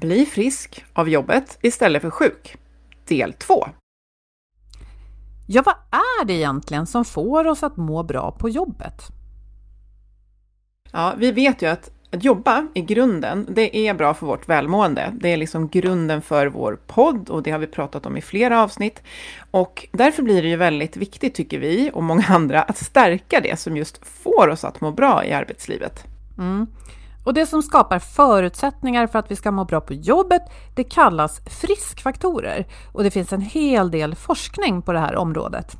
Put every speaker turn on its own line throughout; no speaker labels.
Bli frisk av jobbet istället för sjuk. Del 2.
Ja, vad är det egentligen som får oss att må bra på jobbet?
Ja, vi vet ju att att jobba i grunden, det är bra för vårt välmående. Det är liksom grunden för vår podd och det har vi pratat om i flera avsnitt. Och därför blir det ju väldigt viktigt, tycker vi och många andra, att stärka det som just får oss att må bra i arbetslivet.
Mm. Och det som skapar förutsättningar för att vi ska må bra på jobbet, det kallas friskfaktorer. Och det finns en hel del forskning på det här området.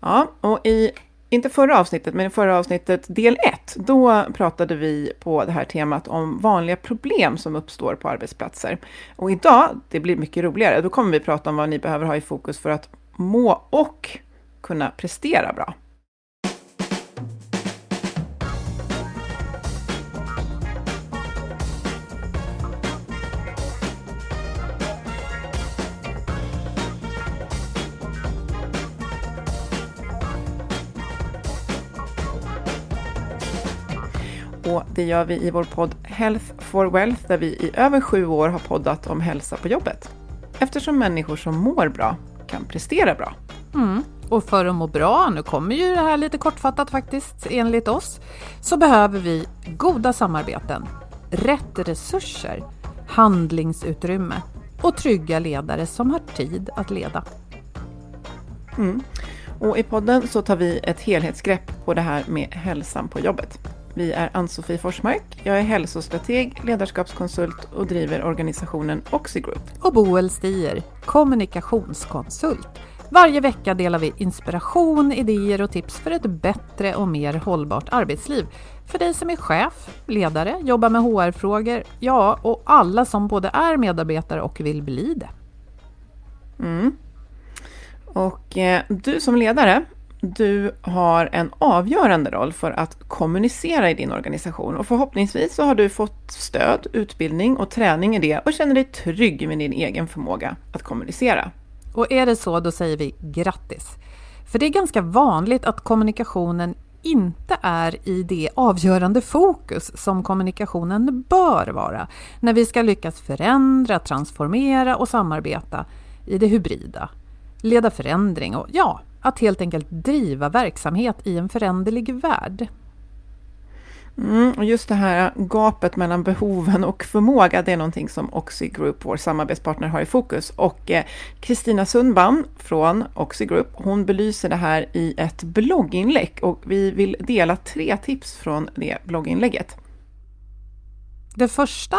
Ja, och i inte förra avsnittet, men i förra avsnittet del 1, då pratade vi på det här temat om vanliga problem som uppstår på arbetsplatser. Och idag, det blir mycket roligare, då kommer vi prata om vad ni behöver ha i fokus för att må och kunna prestera bra. Och det gör vi i vår podd Health for Wealth där vi i över sju år har poddat om hälsa på jobbet. Eftersom människor som mår bra kan prestera bra.
Mm. Och för att må bra, nu kommer ju det här lite kortfattat faktiskt enligt oss, så behöver vi goda samarbeten, rätt resurser, handlingsutrymme och trygga ledare som har tid att leda.
Mm. Och I podden så tar vi ett helhetsgrepp på det här med hälsan på jobbet. Vi är Ann-Sofie Forsmark. Jag är hälsostrateg, ledarskapskonsult och driver organisationen Oxigroup.
Och Boel Stier, kommunikationskonsult. Varje vecka delar vi inspiration, idéer och tips för ett bättre och mer hållbart arbetsliv. För dig som är chef, ledare, jobbar med HR-frågor, ja, och alla som både är medarbetare och vill bli det.
Mm. Och eh, du som ledare, du har en avgörande roll för att kommunicera i din organisation och förhoppningsvis så har du fått stöd, utbildning och träning i det och känner dig trygg med din egen förmåga att kommunicera.
Och är det så, då säger vi grattis! För det är ganska vanligt att kommunikationen inte är i det avgörande fokus som kommunikationen bör vara när vi ska lyckas förändra, transformera och samarbeta i det hybrida, leda förändring och ja, att helt enkelt driva verksamhet i en föränderlig värld.
Mm, och just det här gapet mellan behoven och förmåga, det är någonting som Oxy Group, vår samarbetspartner, har i fokus. Och eh, Kristina eh, Sundbaum från Oxy Group, hon belyser det här i ett blogginlägg och vi vill dela tre tips från det blogginlägget.
Det första,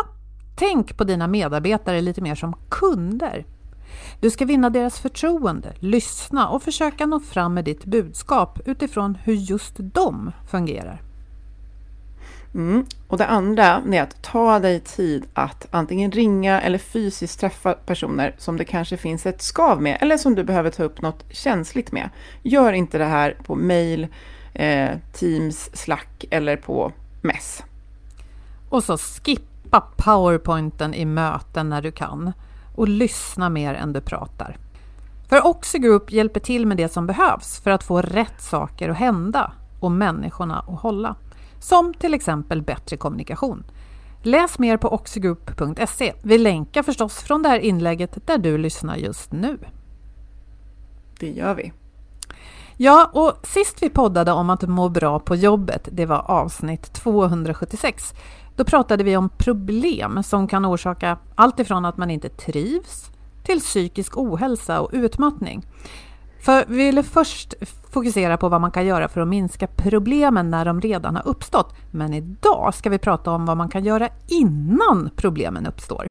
tänk på dina medarbetare lite mer som kunder. Du ska vinna deras förtroende, lyssna och försöka nå fram med ditt budskap utifrån hur just de fungerar.
Mm. Och det andra är att ta dig tid att antingen ringa eller fysiskt träffa personer som det kanske finns ett skav med eller som du behöver ta upp något känsligt med. Gör inte det här på mail, eh, Teams, Slack eller på Mess.
Och så skippa powerpointen i möten när du kan och lyssna mer än du pratar. För Oxigroup hjälper till med det som behövs för att få rätt saker att hända och människorna att hålla. Som till exempel bättre kommunikation. Läs mer på oxigroup.se. Vi länkar förstås från det här inlägget där du lyssnar just nu.
Det gör vi.
Ja, och sist vi poddade om att må bra på jobbet, det var avsnitt 276. Då pratade vi om problem som kan orsaka allt ifrån att man inte trivs till psykisk ohälsa och utmattning. För vi ville först fokusera på vad man kan göra för att minska problemen när de redan har uppstått. Men idag ska vi prata om vad man kan göra innan problemen uppstår.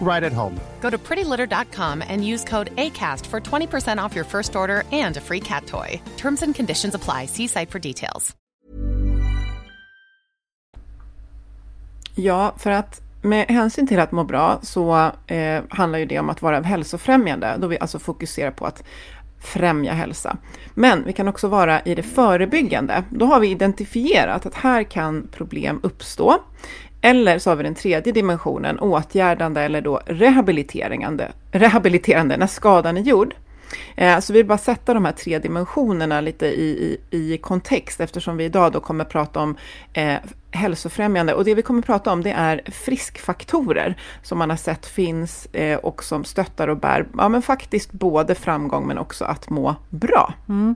right at home.
Go to prettylitter.com and use code ACAST for 20% off your first order and a free cat toy. Terms and conditions apply. See site for details.
Ja, för att med hänsyn till att må bra så eh, handlar ju det om att vara hälsofrämjande, då vi alltså fokuserar på att främja hälsa. Men vi kan också vara i det förebyggande. Då har vi identifierat att här kan problem uppstå. Eller så har vi den tredje dimensionen, åtgärdande eller då rehabiliterande, rehabiliterande när skadan är gjord. Eh, så vi vill bara sätta de här tre dimensionerna lite i, i, i kontext eftersom vi idag då kommer prata om eh, hälsofrämjande. Och det vi kommer prata om det är friskfaktorer som man har sett finns eh, och som stöttar och bär, ja men faktiskt både framgång men också att må bra.
Mm.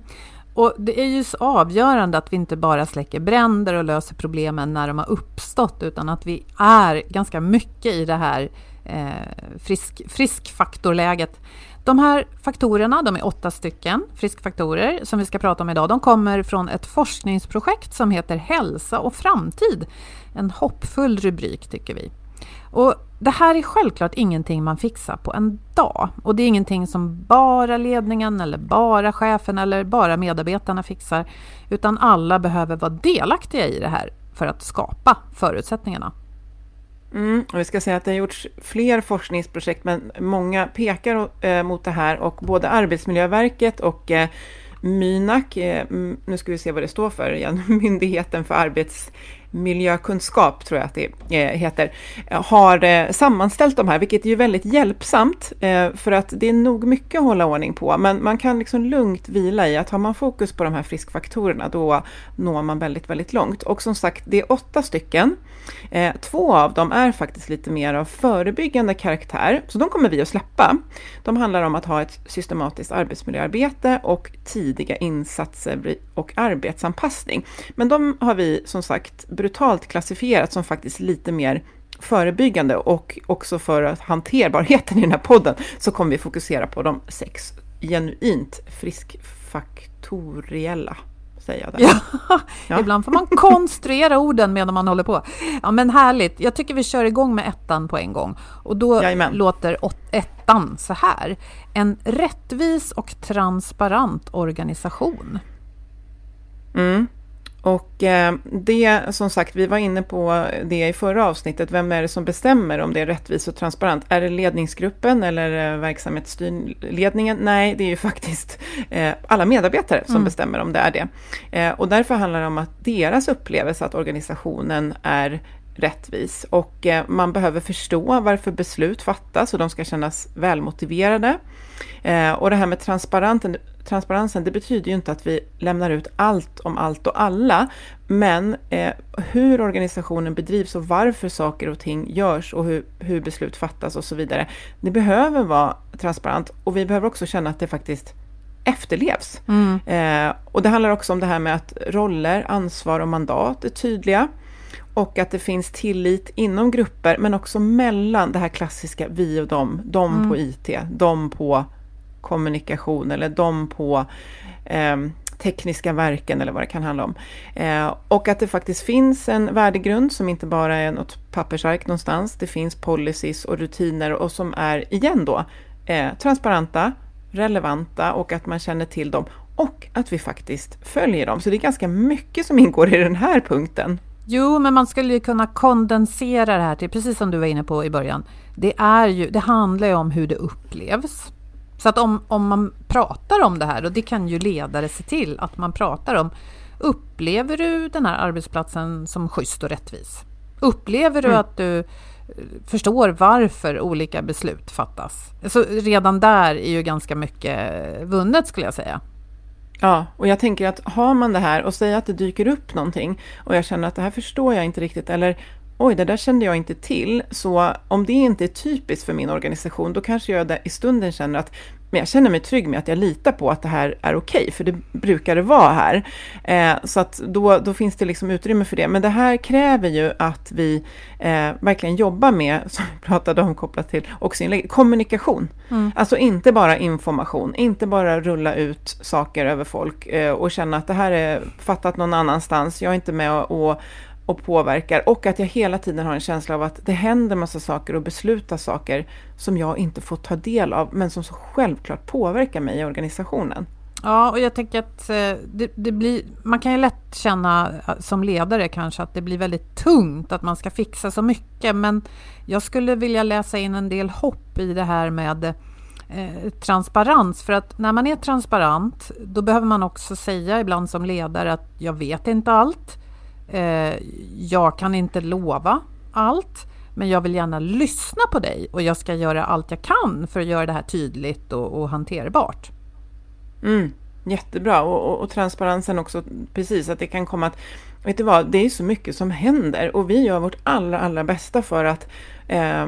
Och det är ju så avgörande att vi inte bara släcker bränder och löser problemen när de har uppstått, utan att vi är ganska mycket i det här eh, frisk, friskfaktorläget. De här faktorerna, de är åtta stycken friskfaktorer som vi ska prata om idag. De kommer från ett forskningsprojekt som heter Hälsa och framtid. En hoppfull rubrik tycker vi. Och det här är självklart ingenting man fixar på en dag. Och det är ingenting som bara ledningen eller bara chefen eller bara medarbetarna fixar. Utan alla behöver vara delaktiga i det här för att skapa förutsättningarna.
Mm, och vi ska säga att det har gjorts fler forskningsprojekt, men många pekar eh, mot det här. Och både Arbetsmiljöverket och eh, Mynak, eh, nu ska vi se vad det står för igen, Myndigheten för arbets miljökunskap tror jag att det eh, heter, eh, har eh, sammanställt de här, vilket är ju väldigt hjälpsamt, för att det är nog mycket att hålla ordning på, men man kan liksom lugnt vila i att har man fokus på de här friskfaktorerna, då når man väldigt, väldigt långt. Och som sagt, det är åtta stycken. Två av dem är faktiskt lite mer av förebyggande karaktär, så de kommer vi att släppa. De handlar om att ha ett systematiskt arbetsmiljöarbete och tidiga insatser och arbetsanpassning. Men de har vi som sagt brutalt klassifierat som faktiskt lite mer förebyggande och också för att hanterbarheten i den här podden så kommer vi fokusera på de sex genuint friskfaktoriella säger jag
där. Ja, ja, ibland får man konstruera orden medan man håller på. Ja, men härligt. Jag tycker vi kör igång med ettan på en gång. Och då Jajamän. låter ettan så här. En rättvis och transparent organisation.
Mm. Och eh, det, som sagt, vi var inne på det i förra avsnittet. Vem är det som bestämmer om det är rättvist och transparent? Är det ledningsgruppen eller eh, verksamhetsstyrledningen? Nej, det är ju faktiskt eh, alla medarbetare som mm. bestämmer om det är det. och därför handlar det om att deras upplevelse att organisationen är rättvis och man behöver förstå varför beslut fattas och de ska kännas välmotiverade. och det här med transparenten, transparensen, det betyder ju inte att vi lämnar ut allt om allt och alla, men eh, hur organisationen bedrivs och varför saker och ting görs och hur, hur beslut fattas och så vidare. Det behöver vara transparent och vi behöver också känna att det faktiskt efterlevs. Mm. Eh, och det handlar också om det här med att roller, ansvar och mandat är tydliga och att det finns tillit inom grupper, men också mellan det här klassiska vi och dem, de mm. på IT, de på kommunikation eller de på eh, tekniska verken eller vad det kan handla om. Eh, och att det faktiskt finns en värdegrund som inte bara är något pappersark någonstans. Det finns policies och rutiner och som är, igen då, eh, transparenta, relevanta och att man känner till dem och att vi faktiskt följer dem. Så det är ganska mycket som ingår i den här punkten.
Jo, men man skulle ju kunna kondensera det här till, precis som du var inne på i början, det, är ju, det handlar ju om hur det upplevs. Så att om, om man pratar om det här, och det kan ju ledare se till att man pratar om, upplever du den här arbetsplatsen som schysst och rättvis? Upplever du mm. att du förstår varför olika beslut fattas. Så redan där är ju ganska mycket vunnet skulle jag säga.
Ja, och jag tänker att har man det här och säger att det dyker upp någonting och jag känner att det här förstår jag inte riktigt eller oj, det där kände jag inte till. Så om det inte är typiskt för min organisation, då kanske jag i stunden känner att men jag känner mig trygg med att jag litar på att det här är okej, okay, för det brukar det vara här. Eh, så att då, då finns det liksom utrymme för det. Men det här kräver ju att vi eh, verkligen jobbar med, som vi pratade om kopplat till också inlägg, kommunikation. Mm. Alltså inte bara information, inte bara rulla ut saker över folk eh, och känna att det här är fattat någon annanstans, jag är inte med och och och påverkar och att jag hela tiden har en känsla av att det händer massa saker och beslutas saker som jag inte får ta del av men som så självklart påverkar mig i organisationen.
Ja, och jag tänker att eh, det, det, blir, man kan ju lätt känna eh, som ledare kanske att det blir väldigt tungt att man ska fixa så mycket men jag skulle vilja läsa in en del hopp i det här med eh, transparens för att när man är transparent då behöver man också säga ibland som ledare att jag vet inte allt Eh, jag kan inte lova allt, men jag vill gärna lyssna på dig och jag ska göra allt jag kan för att göra det här tydligt och, och hanterbart.
Mm, jättebra och, och, och, transparensen också, precis att det kan komma att, vet du vad, det är så mycket som händer och vi gör vårt allra, allra bästa för att eh,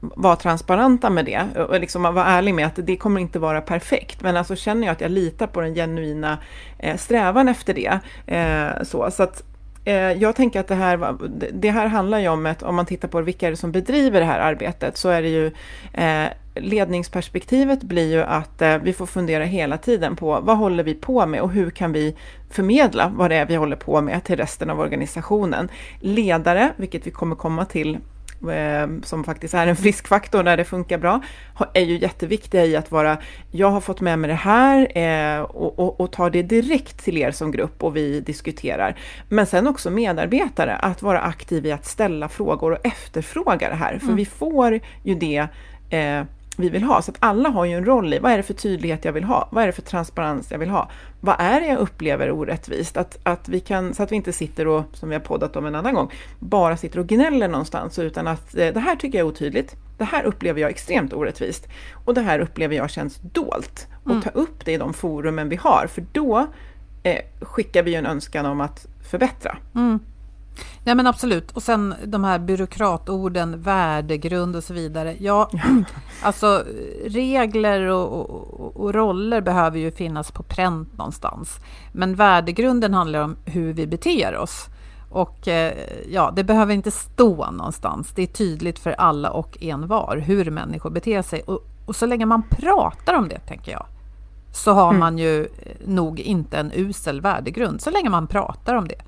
vara transparenta med det och liksom vara ärlig med att det kommer inte vara perfekt. Men alltså känner jag att jag litar på den genuina eh, strävan efter det. Eh, så, så att Eh, jag tänker att det här, det här handlar ju om att om man tittar på vilka är det som bedriver det här arbetet så är det ju eh, ledningsperspektivet blir ju att eh, vi får fundera hela tiden på vad håller vi på med och hur kan vi förmedla vad det är vi håller på med till resten av organisationen. Ledare, vilket vi kommer komma till som faktiskt är en friskfaktor när det funkar bra, är ju jätteviktiga i att vara, jag har fått med mig det här eh, och, och, och tar det direkt till er som grupp och vi diskuterar. Men sen också medarbetare, att vara aktiv i att ställa frågor och efterfråga det här, för mm. vi får ju det eh, vi vill ha. Så att alla har ju en roll i vad är det för tydlighet jag vill ha? Vad är det för transparens jag vill ha? Vad är det jag upplever orättvist? Att, att vi kan, så att vi inte sitter och, som vi har poddat om en annan gång, bara sitter och gnäller någonstans, utan att eh, det här tycker jag är otydligt. Det här upplever jag extremt orättvist. Och det här upplever jag känns dolt. Och mm. ta upp det i de forumen vi har, för då eh, skickar vi en önskan om att förbättra.
Mm. Ja men absolut. Och sen de här byråkratorden, värdegrund och så vidare. Ja, alltså regler och, och, och, roller behöver ju finnas på pränt någonstans. Men värdegrunden handlar om hur vi beter oss. Och eh, ja, det behöver inte stå någonstans. Det är tydligt för alla och en var hur människor beter sig. Och, och så länge man pratar om det, tänker jag, så har mm. man ju nog inte en usel värdegrund. Så länge man pratar om det.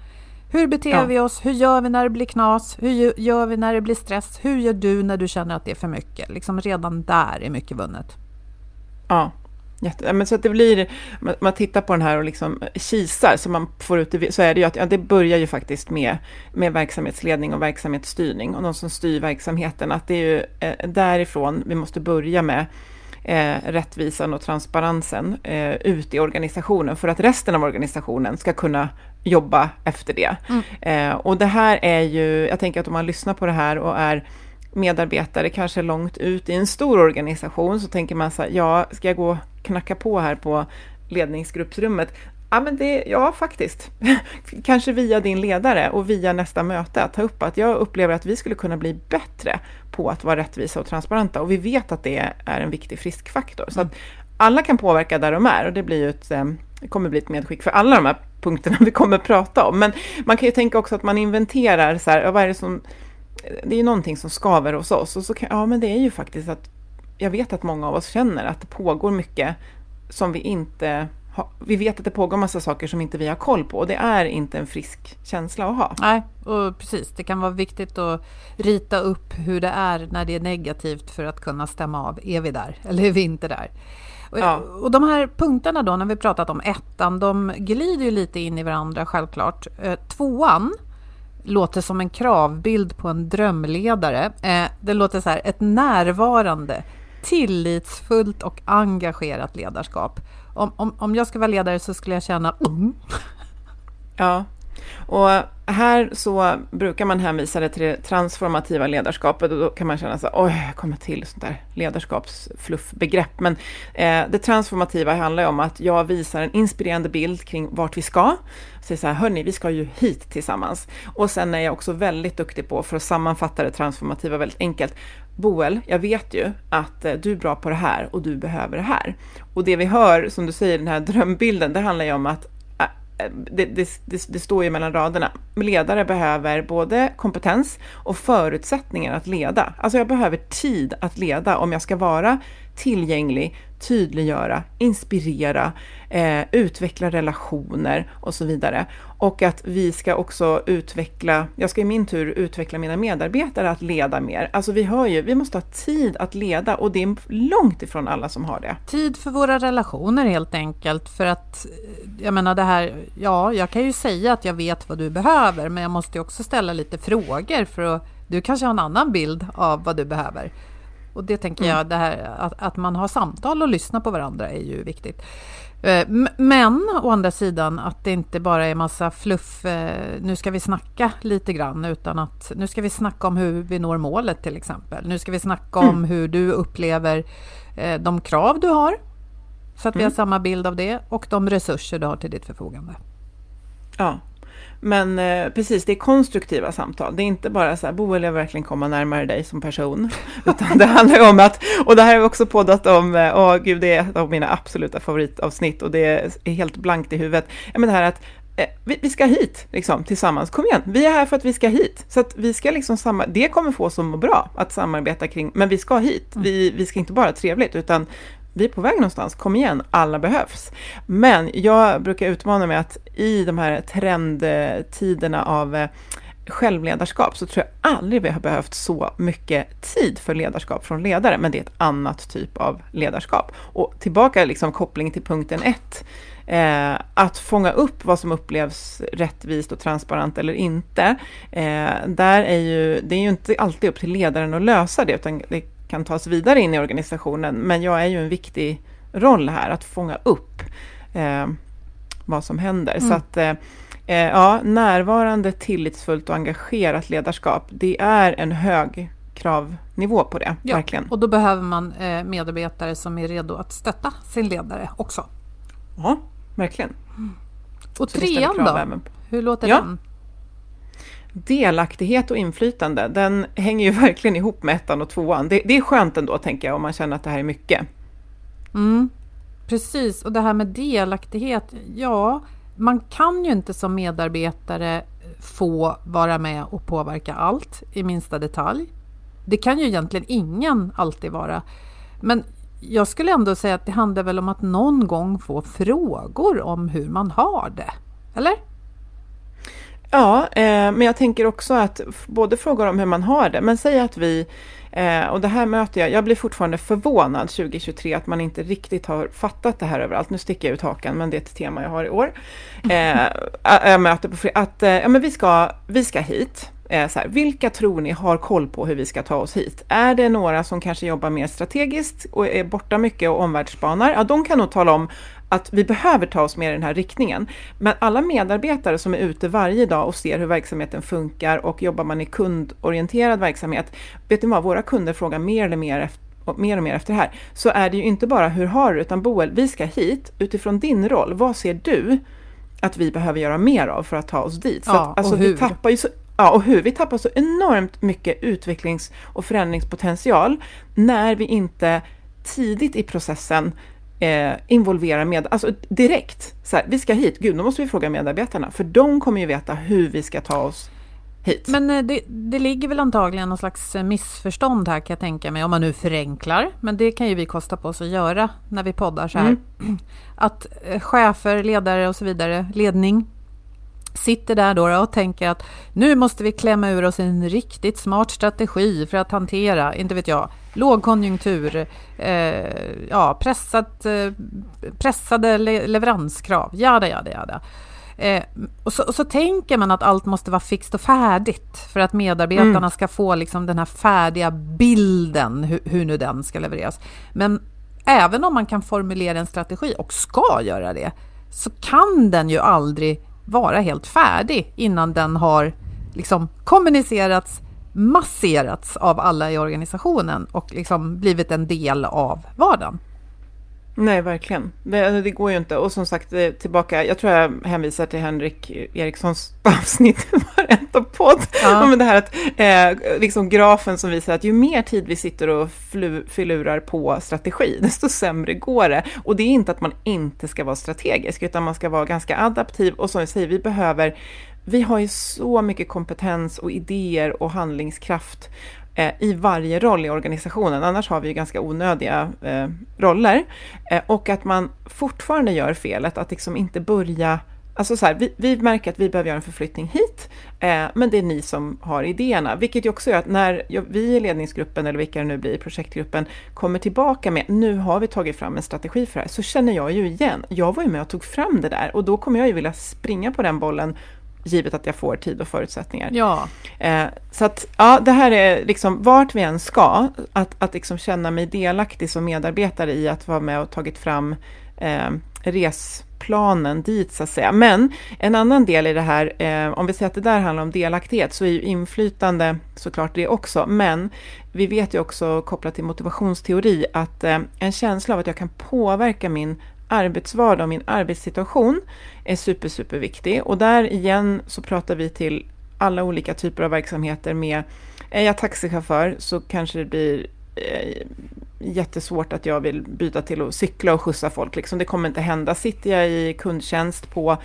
Hur beter ja. vi oss? Hur gör vi när det blir knas? Hur gör vi när det blir stress? Hur gör du när du känner att det är för mycket? Liksom redan där är mycket vunnet.
Ja, Jätte, men så att det blir, man tittar på den här och liksom kisar så man får ut det, så är det ju att ja, det börjar ju faktiskt med, med verksamhetsledning och verksamhetsstyrning och de som styr verksamheten, att det är ju eh, därifrån vi måste börja med eh, rättvisan och transparensen eh, ut i organisationen för att resten av organisationen ska kunna jobba efter det. Mm. Eh, och det här är ju, jag tänker att om man lyssnar på det här och är medarbetare kanske långt ut i en stor organisation så tänker man så här, ja, ska jag gå och knacka på här på ledningsgruppsrummet? Ja, men det, ja, faktiskt. Kanske via din ledare och via nästa möte att ta upp att jag upplever att vi skulle kunna bli bättre på att vara rättvisa och transparenta och vi vet att det är en viktig friskfaktor. Så att alla kan påverka där de är och det blir ju ett, ehm, det kommer bli ett medskick för alla de här punkterna vi kommer prata om. Men man kan ju tänka också att man inventerar så här, vad är det som, det är ju någonting som skaver hos oss och så kan, ja men det är ju faktiskt att jag vet att många av oss känner att det pågår mycket som vi inte vi vet att det pågår massa saker som inte vi har koll på och det är inte en frisk känsla att ha.
Nej, och precis. Det kan vara viktigt att rita upp hur det är när det är negativt för att kunna stämma av. Är vi där eller är vi inte där? Ja. Och de här punkterna då, när vi pratat om ettan, de glider ju lite in i varandra självklart. Eh, tvåan låter som en kravbild på en drömledare. Eh, det låter så här, ett närvarande, tillitsfullt och engagerat ledarskap. Om, om, om jag ska vara ledare så skulle jag känna mm.
Ja, och här så brukar man hänvisa det till det transformativa ledarskapet och då kan man känna så oj, jag kommer till sånt där ledarskapsfluffbegrepp. Men eh, det transformativa handlar ju om att jag visar en inspirerande bild kring vart vi ska. Säger så här, hörni, vi ska ju hit tillsammans. Och sen är jag också väldigt duktig på, för att sammanfatta det transformativa väldigt enkelt, Boel, jag vet ju att eh, du är bra på det här och du behöver det här. Och det vi hör, som du säger, den här drömbilden, det handlar ju om att det, det, det, det, står ju mellan raderna. Ledare behöver både kompetens och förutsättningar att leda. Alltså jag behöver tid att leda om jag ska vara tillgänglig, tydliggöra, inspirera, eh, utveckla relationer och så vidare. Och att vi ska också utveckla, jag ska i min tur utveckla mina medarbetare att leda mer. Alltså vi hör ju, vi måste ha tid att leda och det är långt ifrån alla som har det.
Tid för våra relationer helt enkelt för att eh, jag menar det här, ja, jag kan ju säga att jag vet vad du behöver men jag måste ju också ställa lite frågor för att du kanske har en annan bild av vad du behöver. Och det tänker jag, det här, att, att man har samtal och lyssnar på varandra är ju viktigt. Eh, men å andra sidan att det inte bara är massa fluff, eh, nu ska vi snacka lite grann, utan att nu ska vi snacka om hur vi når målet till exempel. Nu ska vi snacka om mm. hur du upplever eh, de krav du har, så att mm. vi har mm. samma bild av det, och de resurser du har till ditt förfogande.
Ja, men eh, precis, det är konstruktiva samtal. Det är inte bara så här, Boel, jag verkligen komma närmare dig som person. Utan det handlar om att, och det här har vi också poddat om, eh, åh gud, det är ett av mina absoluta favoritavsnitt och det är helt blankt i huvudet. Ja, men det här att eh, vi, vi, ska hit liksom, tillsammans. Kom igen, vi är här för att vi ska hit. Så att vi ska liksom samma, det kommer få oss att må bra att samarbeta kring, men vi ska hit. Mm. Vi, vi ska inte bara ha trevligt, utan vi är på väg någonstans, kom igen, alla behövs. Men jag brukar utmana mig att i de här trendtiderna av eh, självledarskap så tror jag aldrig vi har behövt så mycket tid för ledarskap från ledare, men det är ett annat typ av ledarskap. Och tillbaka liksom koppling till punkten ett, eh, att fånga upp vad som upplevs rättvist och transparent eller inte, eh, där är ju, det är ju inte alltid upp till ledaren att lösa det, utan det kan tas vidare in i organisationen. Men jag är ju en viktig roll här, att fånga upp eh, vad som händer. Mm. Så att, eh, eh, ja, närvarande, tillitsfullt och engagerat ledarskap, det är en hög kravnivå på det, ja, verkligen.
Och då behöver man eh, medarbetare som är redo att stötta sin ledare också.
Ja, verkligen.
Mm. Och trean då? Hur låter
ja.
den?
Delaktighet och inflytande, den hänger ju verkligen ihop med ettan och tvåan. Det, det är skönt ändå, tänker jag, om man känner att det här är mycket.
Mm, precis, och det här med delaktighet, ja, man kan ju inte som medarbetare få vara med och påverka allt i minsta detalj. Det kan ju egentligen ingen alltid vara. Men jag skulle ändå säga att det handlar väl om att någon gång få frågor om hur man har det. Eller?
Ja, eh, men jag tänker också att både frågor om hur man har det, men säg att vi, eh, och det här möter jag, jag blir fortfarande förvånad 2023 att man inte riktigt har fattat det här överallt. Nu sticker jag ut hakan, men det är ett tema jag har i år. Eh, jag möter på att eh, ja, men vi, ska, vi ska hit. Eh, här, vilka tror ni har koll på hur vi ska ta oss hit? Är det några som kanske jobbar mer strategiskt och är borta mycket och omvärldsspanar? Ja, de kan nog tala om att vi behöver ta oss mer i den här riktningen. Men alla medarbetare som är ute varje dag och ser hur verksamheten funkar och jobbar man i kundorienterad verksamhet, vet ni vad, våra kunder frågar mer eller mer efter mer och mer efter det här, så är det ju inte bara hur har du, utan Boel, vi ska hit utifrån din roll. Vad ser du att vi behöver göra mer av för att ta oss dit?
Så ja, att, alltså, och hur. Vi tappar ju så,
ja, och hur. Vi tappar så enormt mycket utvecklings och förändringspotential när vi inte tidigt i processen eh, involvera med, alltså direkt, så här, vi ska hit, gud, då måste vi fråga medarbetarna, för de kommer ju veta hur vi ska ta oss hit.
Men eh, det, det ligger väl antagligen någon slags eh, missförstånd här kan jag tänka mig, om man nu förenklar, men det kan ju vi kosta på oss att göra när vi poddar så här. Mm. Att eh, chefer, ledare och så vidare, ledning, sitter där då och tänker att nu måste vi klämma ur oss en riktigt smart strategi för att hantera, inte vet jag, lågkonjunktur, eh, ja, pressat, eh, pressade le leveranskrav, jada, jada, jada. Eh, och, så, och, så, tänker man att allt måste vara fixt och färdigt för att medarbetarna mm. ska få liksom den här färdiga bilden, hur, hur nu den ska levereras. Men även om man kan formulera en strategi och ska göra det, så kan den ju aldrig vara helt färdig innan den har liksom kommunicerats, masserats av alla i organisationen och liksom blivit en del av vardagen.
Nej, verkligen. Det, alltså, det, går ju inte. Och som sagt, tillbaka, jag tror jag hänvisar till Henrik Erikssons avsnitt i varenda podd. Ja. Om det här att, eh, liksom grafen som visar att ju mer tid vi sitter och flu, filurar på strategi, desto sämre går det. Och det är inte att man inte ska vara strategisk, utan man ska vara ganska adaptiv. Och som jag säger, vi behöver vi har ju så mycket kompetens och idéer och handlingskraft eh, i varje roll i organisationen, annars har vi ju ganska onödiga eh, roller. Eh, och att man fortfarande gör felet att liksom inte börja Alltså så här, vi, vi, märker att vi behöver göra en förflyttning hit, eh, men det är ni som har idéerna. Vilket ju också gör att när vi i ledningsgruppen, eller vilka det nu blir i projektgruppen, kommer tillbaka med nu har vi tagit fram en strategi för det här, så känner jag ju igen. Jag var ju med och tog fram det där och då kommer jag ju vilja springa på den bollen givet att jag får tid och förutsättningar.
Ja.
Eh, så att, ja, det här är liksom vart vi än ska, att, att liksom känna mig delaktig som medarbetare i att vara med och tagit fram eh, resplanen dit så att säga. Men en annan del i det här, eh, om vi säger att det där handlar om delaktighet, så är ju inflytande såklart det också. Men vi vet ju också kopplat till motivationsteori att eh, en känsla av att jag kan påverka min arbetsvardag och min arbetssituation är super, super viktig. Och där igen så pratar vi till alla olika typer av verksamheter med, är jag taxichaufför så kanske det blir eh, jättesvårt att jag vill byta till att cykla och skjutsa folk. Liksom, det kommer inte hända. Sitter jag i kundtjänst på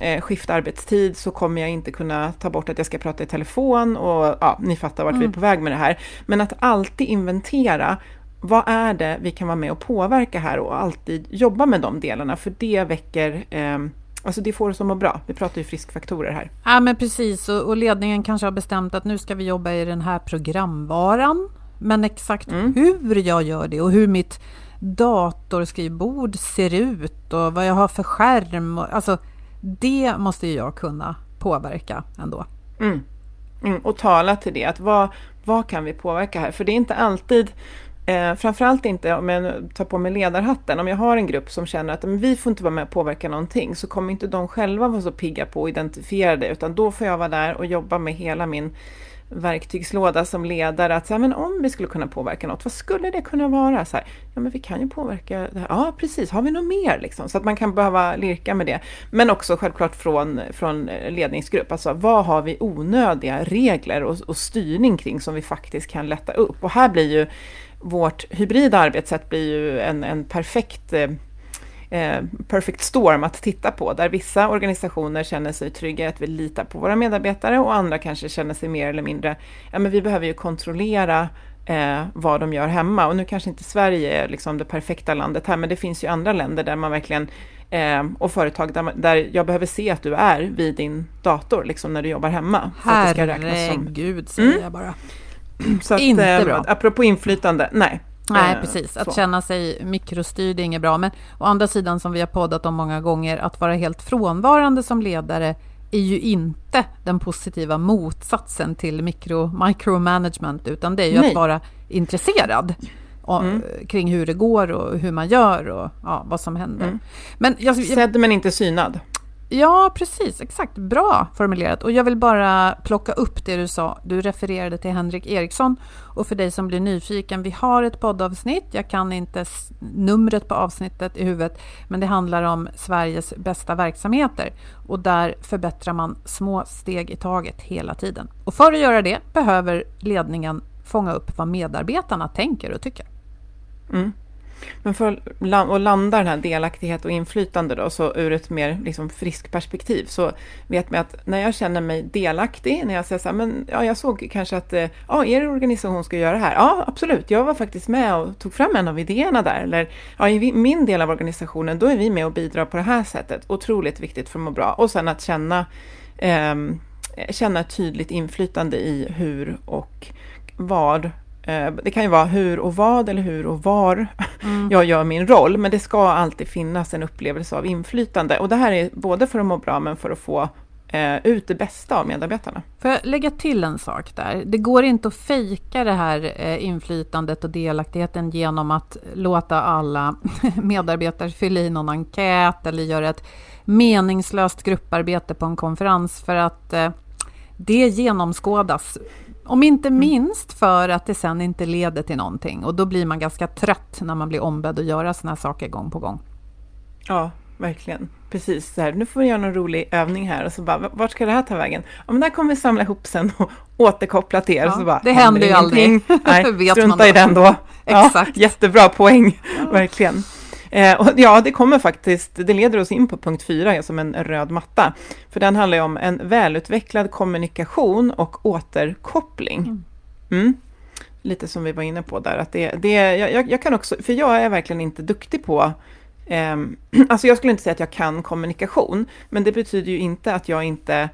eh, skiftarbetstid så kommer jag inte kunna ta bort att jag ska prata i telefon och ja, ni fattar vart mm. vi är mm. på väg med det här. Men att alltid inventera vad är det vi kan vara med och påverka här och alltid jobba med de delarna, för det väcker eh, Alltså det får oss att må bra. Vi pratar ju friskfaktorer här.
Ja men precis och, och, ledningen kanske har bestämt att nu ska vi jobba i den här programvaran. Men exakt mm. hur jag gör det och hur mitt datorskrivbord ser ut och vad jag har för skärm. Och, alltså det måste ju jag kunna påverka ändå.
Mm. Mm. Och tala till det, att vad, vad kan vi påverka här? För det är inte alltid Eh, framförallt inte om jag tar på mig ledarhatten. Om jag har en grupp som känner att men vi får inte vara med och påverka någonting så kommer inte de själva vara så pigga på att identifiera det utan då får jag vara där och jobba med hela min verktygslåda som ledare. Att säga, men om vi skulle kunna påverka något, vad skulle det kunna vara? Så här, ja, men vi kan ju påverka det här. Ja, precis. Har vi något mer? Liksom? Så att man kan behöva lirka med det. Men också självklart från, från ledningsgrupp. Alltså, vad har vi onödiga regler och, och styrning kring som vi faktiskt kan lätta upp? Och här blir ju vårt hybrida arbetssätt blir ju en, en perfekt eh, eh, perfect storm att titta på, där vissa organisationer känner sig trygga att vi litar på våra medarbetare och andra kanske känner sig mer eller mindre, ja men vi behöver ju kontrollera eh, vad de gör hemma. Och nu kanske inte Sverige är liksom det perfekta landet här, men det finns ju andra länder där man verkligen eh, och företag där, där jag behöver se att du är vid din dator, liksom när du jobbar hemma.
Herregud, säger mm. jag bara.
Så att, inte eh, bra. Apropå inflytande, nej.
Nej, eh, precis. Att så. känna sig mikrostyrd är inget bra. Men å andra sidan, som vi har poddat om många gånger, att vara helt frånvarande som ledare är ju inte den positiva motsatsen till mikro, micromanagement, utan det är ju Nej. att vara intresserad och, mm. kring hur det går och hur man gör och ja, vad som händer. Mm.
Men jag, Sedd men inte synad.
Ja, precis. Exakt. Bra formulerat. Och jag vill bara plocka upp det du sa. Du refererade till Henrik Eriksson. Och för dig som blir nyfiken, vi har ett poddavsnitt. Jag kan inte numret på avsnittet i huvudet, men det handlar om Sveriges bästa verksamheter. Och där förbättrar man små steg i taget hela tiden. Och för att göra det behöver ledningen fånga upp vad medarbetarna tänker och tycker.
Mm. Men för att landa den här delaktighet och inflytande då, så ur ett mer liksom frisk perspektiv, så vet man att när jag känner mig delaktig, när jag säger så här, men ja, jag såg kanske att eh, ja, er organisation ska göra det här. Ja, absolut, jag var faktiskt med och tog fram en av idéerna där. Eller ja, i min del av organisationen, då är vi med och bidrar på det här sättet. Otroligt viktigt för att må bra. Och sen att känna, eh, känna ett tydligt inflytande i hur och vad det kan ju vara hur och vad eller hur och var mm. jag gör min roll, men det ska alltid finnas en upplevelse av inflytande. Och det här är både för att må bra, men för att få eh, ut det bästa av medarbetarna.
Får jag lägga till en sak där? Det går inte att fejka det här eh, inflytandet och delaktigheten genom att låta alla medarbetare fylla i någon enkät eller göra ett meningslöst grupparbete på en konferens för att eh, det genomskådas. Om inte mm. minst för att det sen inte leder till någonting och då blir man ganska trött när man blir ombedd att göra sådana här saker gång på gång.
Ja, verkligen. Precis, så här, nu får vi göra någon rolig övning här och så bara, vart ska det här ta vägen? Ja, men där kommer vi samla ihop sen och återkoppla till er. Ja, så bara,
det händer ju aldrig.
Nej, strunta i den då. Exakt. Ja, jättebra poäng, ja. verkligen. Eh, och ja, det kommer faktiskt, det leder oss in på punkt fyra som en röd matta. För den handlar ju om en välutvecklad kommunikation och återkoppling. Mm. Mm. Lite som vi var inne på där, att det, det jag, jag kan också, för jag är verkligen inte duktig på eh, alltså jag skulle inte säga att jag kan kommunikation, men det betyder ju inte att jag inte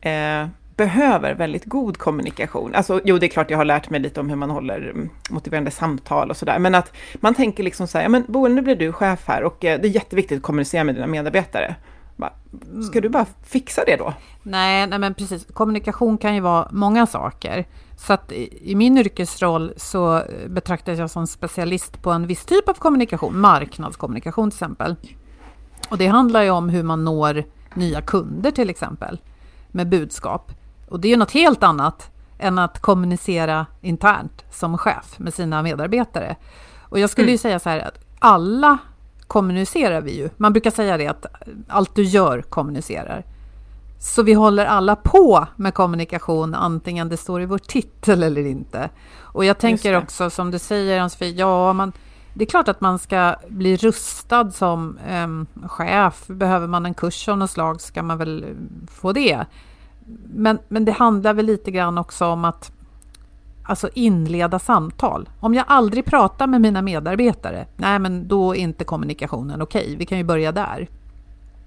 eh, behöver väldigt god kommunikation. Alltså, jo, det är klart jag har lärt mig lite om hur man håller mm, motiverande samtal och sådär, men att man tänker liksom så här, ja men Boel, nu blir du chef här och eh, det är jätteviktigt att kommunicera med dina medarbetare. Ska du bara fixa det då?
Nej, nej men precis. Kommunikation kan ju vara många saker. Så att i min yrkesroll så eh, betraktas jag som specialist på en viss typ av kommunikation, marknadskommunikation till exempel. Och det handlar ju om hur man når nya kunder till exempel med budskap. Och det är ju något helt annat än att kommunicera internt som chef med sina medarbetare. Och jag skulle mm. ju säga så här att alla kommunicerar vi ju. Man brukar säga det att allt du gör kommunicerar. Så vi håller alla på med kommunikation, antingen det står i vår titel eller inte. Och jag tänker också, som du säger Ann-Sofie, ja, man, det är klart att man ska bli rustad som eh, chef. Behöver man en kurs av något slag ska man väl få det. Men, men det handlar väl lite grann också om att alltså inleda samtal. Om jag aldrig pratar med mina medarbetare, nej men då är inte kommunikationen okej. Okay. Vi kan ju börja där.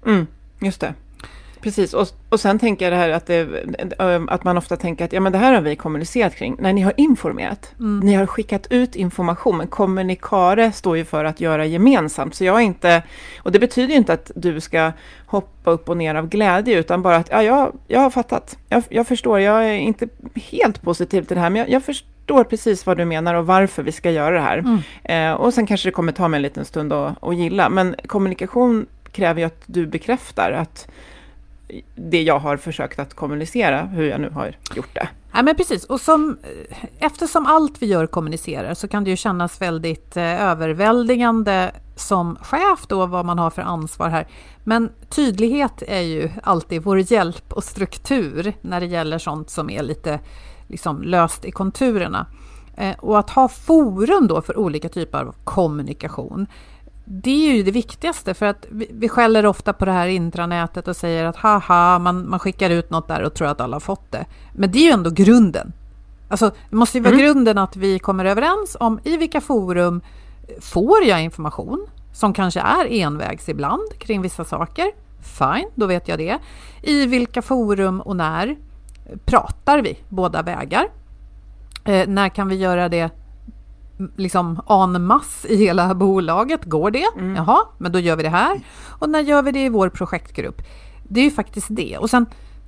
Mm, just det. Precis, och, och sen tänker jag det här att, det, att man ofta tänker att ja, men det här har vi kommunicerat kring. Nej, ni har informerat. Mm. Ni har skickat ut information, men kommunikare står ju för att göra gemensamt. Så jag är inte, och det betyder ju inte att du ska hoppa upp och ner av glädje, utan bara att ja, jag, jag har fattat. Jag, jag förstår, jag är inte helt positiv till det här, men jag, jag förstår precis vad du menar och varför vi ska göra det här. Mm. Eh, och sen kanske det kommer ta mig en liten stund att, att gilla, men kommunikation kräver ju att du bekräftar att det jag har försökt att kommunicera, hur jag nu har gjort det.
Ja, men precis, och som, eh, eftersom allt vi gör kommunicerar så kan det ju kännas väldigt eh, överväldigande som chef då, vad man har för ansvar här. Men tydlighet är ju alltid vår hjälp och struktur när det gäller sånt som är lite liksom, löst i konturerna. Eh, och att ha forum då för olika typer av kommunikation det är ju det viktigaste för att vi, vi skäller ofta på det här intranätet och säger att haha, man, man skickar ut något där och tror att alla har fått det. Men det är ju ändå grunden. Alltså, det måste ju vara mm. grunden att vi kommer överens om i vilka forum får jag information som kanske är envägs ibland kring vissa saker. Fine, då vet jag det. I vilka forum och när pratar vi båda vägar? Eh, när kan vi göra det liksom en masse i hela bolaget. Går det? Mm. Jaha, men då gör vi det här. Och när gör vi det i vår projektgrupp? Det är ju faktiskt det. Och sen